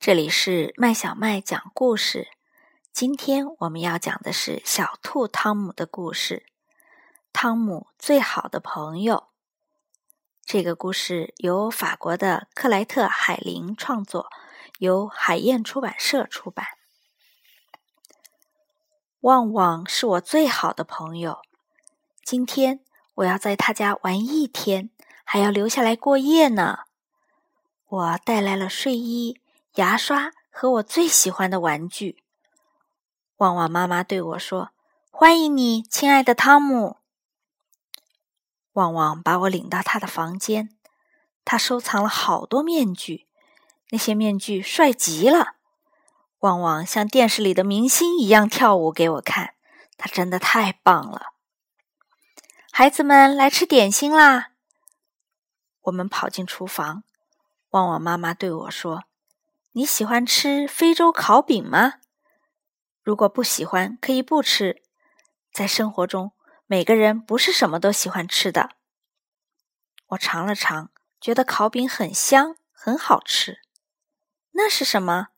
这里是麦小麦讲故事。今天我们要讲的是小兔汤姆的故事。汤姆最好的朋友。这个故事由法国的克莱特·海林创作，由海燕出版社出版。旺旺是我最好的朋友。今天我要在他家玩一天，还要留下来过夜呢。我带来了睡衣、牙刷和我最喜欢的玩具。旺旺妈妈对我说：“欢迎你，亲爱的汤姆。”旺旺把我领到他的房间，他收藏了好多面具，那些面具帅极了。旺旺像电视里的明星一样跳舞给我看，他真的太棒了。孩子们来吃点心啦！我们跑进厨房。旺旺妈妈对我说：“你喜欢吃非洲烤饼吗？如果不喜欢，可以不吃。在生活中，每个人不是什么都喜欢吃的。”我尝了尝，觉得烤饼很香，很好吃。那是什么？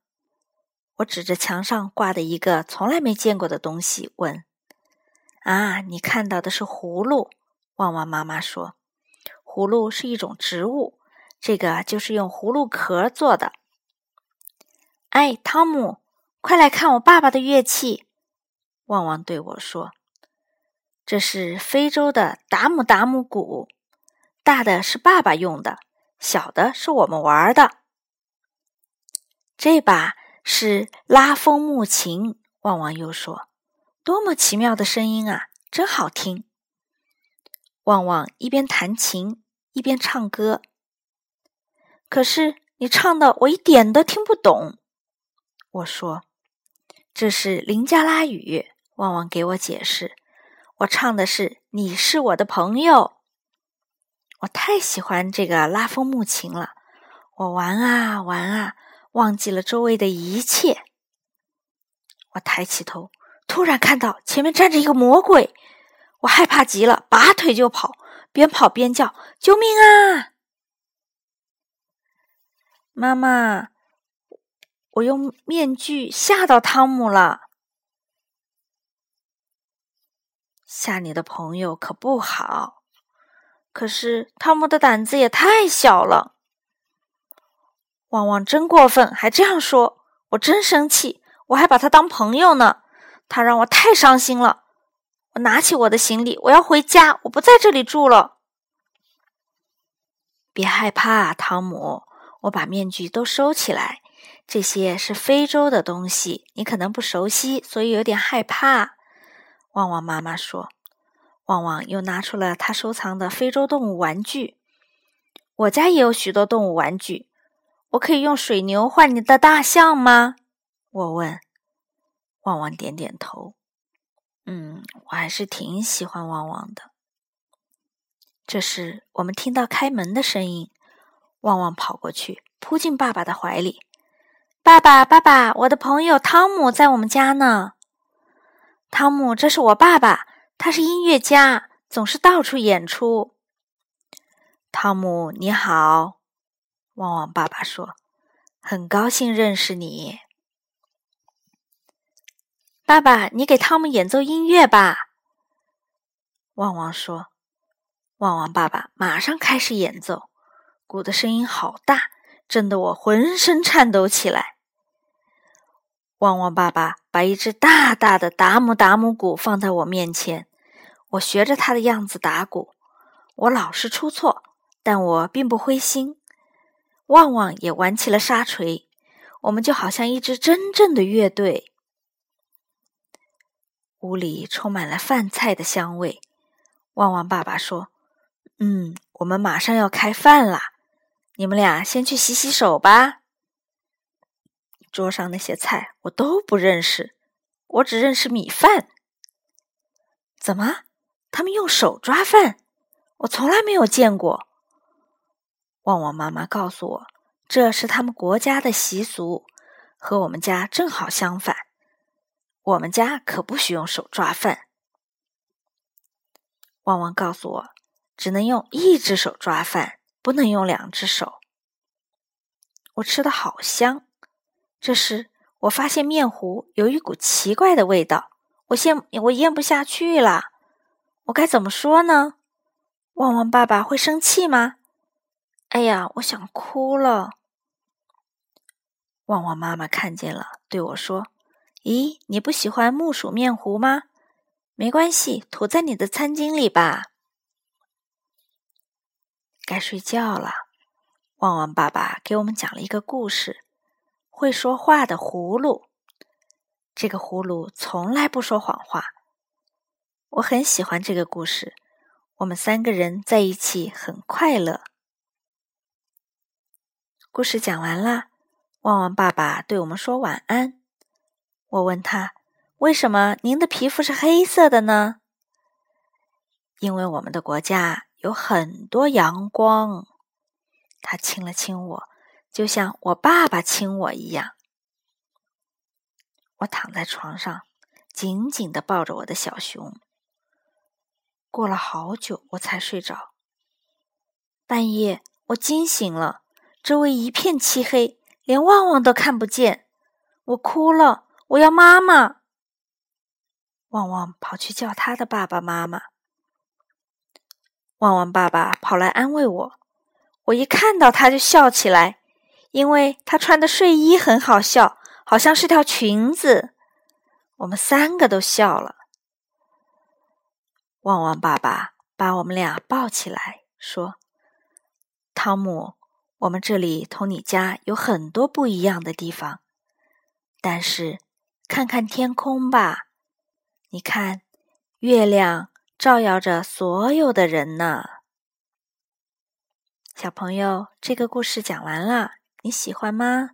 我指着墙上挂的一个从来没见过的东西问：“啊，你看到的是葫芦？”旺旺妈妈说：“葫芦是一种植物。”这个就是用葫芦壳做的。哎，汤姆，快来看我爸爸的乐器！旺旺对我说：“这是非洲的达姆达姆鼓，大的是爸爸用的，小的是我们玩的。这把是拉风木琴。”旺旺又说：“多么奇妙的声音啊，真好听！”旺旺一边弹琴一边唱歌。可是你唱的我一点都听不懂，我说这是林加拉语。旺旺给我解释，我唱的是你是我的朋友。我太喜欢这个拉风木琴了，我玩啊玩啊，忘记了周围的一切。我抬起头，突然看到前面站着一个魔鬼，我害怕极了，拔腿就跑，边跑边叫：“救命啊！”妈妈，我用面具吓到汤姆了。吓你的朋友可不好。可是汤姆的胆子也太小了。旺旺真过分，还这样说，我真生气。我还把他当朋友呢，他让我太伤心了。我拿起我的行李，我要回家，我不在这里住了。别害怕，汤姆。我把面具都收起来，这些是非洲的东西，你可能不熟悉，所以有点害怕。旺旺妈妈说：“旺旺又拿出了他收藏的非洲动物玩具。我家也有许多动物玩具，我可以用水牛换你的大象吗？”我问。旺旺点点头。嗯，我还是挺喜欢旺旺的。这时，我们听到开门的声音。旺旺跑过去，扑进爸爸的怀里。爸爸，爸爸，我的朋友汤姆在我们家呢。汤姆，这是我爸爸，他是音乐家，总是到处演出。汤姆，你好，旺旺爸爸说：“很高兴认识你。”爸爸，你给汤姆演奏音乐吧。旺旺说：“旺旺爸爸马上开始演奏。”鼓的声音好大，震得我浑身颤抖起来。旺旺爸爸把一只大大的达姆达姆鼓放在我面前，我学着他的样子打鼓。我老是出错，但我并不灰心。旺旺也玩起了沙锤，我们就好像一支真正的乐队。屋里充满了饭菜的香味。旺旺爸爸说：“嗯，我们马上要开饭啦。”你们俩先去洗洗手吧。桌上那些菜我都不认识，我只认识米饭。怎么，他们用手抓饭？我从来没有见过。旺旺妈妈告诉我，这是他们国家的习俗，和我们家正好相反。我们家可不许用手抓饭。旺旺告诉我，只能用一只手抓饭。不能用两只手。我吃的好香，这时，我发现面糊有一股奇怪的味道，我咽我咽不下去了。我该怎么说呢？旺旺爸爸会生气吗？哎呀，我想哭了。旺旺妈妈看见了，对我说：“咦，你不喜欢木薯面糊吗？没关系，涂在你的餐巾里吧。”该睡觉了。旺旺爸爸给我们讲了一个故事：会说话的葫芦。这个葫芦从来不说谎话。我很喜欢这个故事。我们三个人在一起很快乐。故事讲完了，旺旺爸爸对我们说晚安。我问他：“为什么您的皮肤是黑色的呢？”因为我们的国家有很多阳光。他亲了亲我，就像我爸爸亲我一样。我躺在床上，紧紧的抱着我的小熊。过了好久，我才睡着。半夜，我惊醒了。周围一片漆黑，连旺旺都看不见。我哭了，我要妈妈。旺旺跑去叫他的爸爸妈妈。旺旺爸爸跑来安慰我，我一看到他就笑起来，因为他穿的睡衣很好笑，好像是条裙子。我们三个都笑了。旺旺爸爸把我们俩抱起来，说：“汤姆。”我们这里同你家有很多不一样的地方，但是看看天空吧，你看，月亮照耀着所有的人呢。小朋友，这个故事讲完了，你喜欢吗？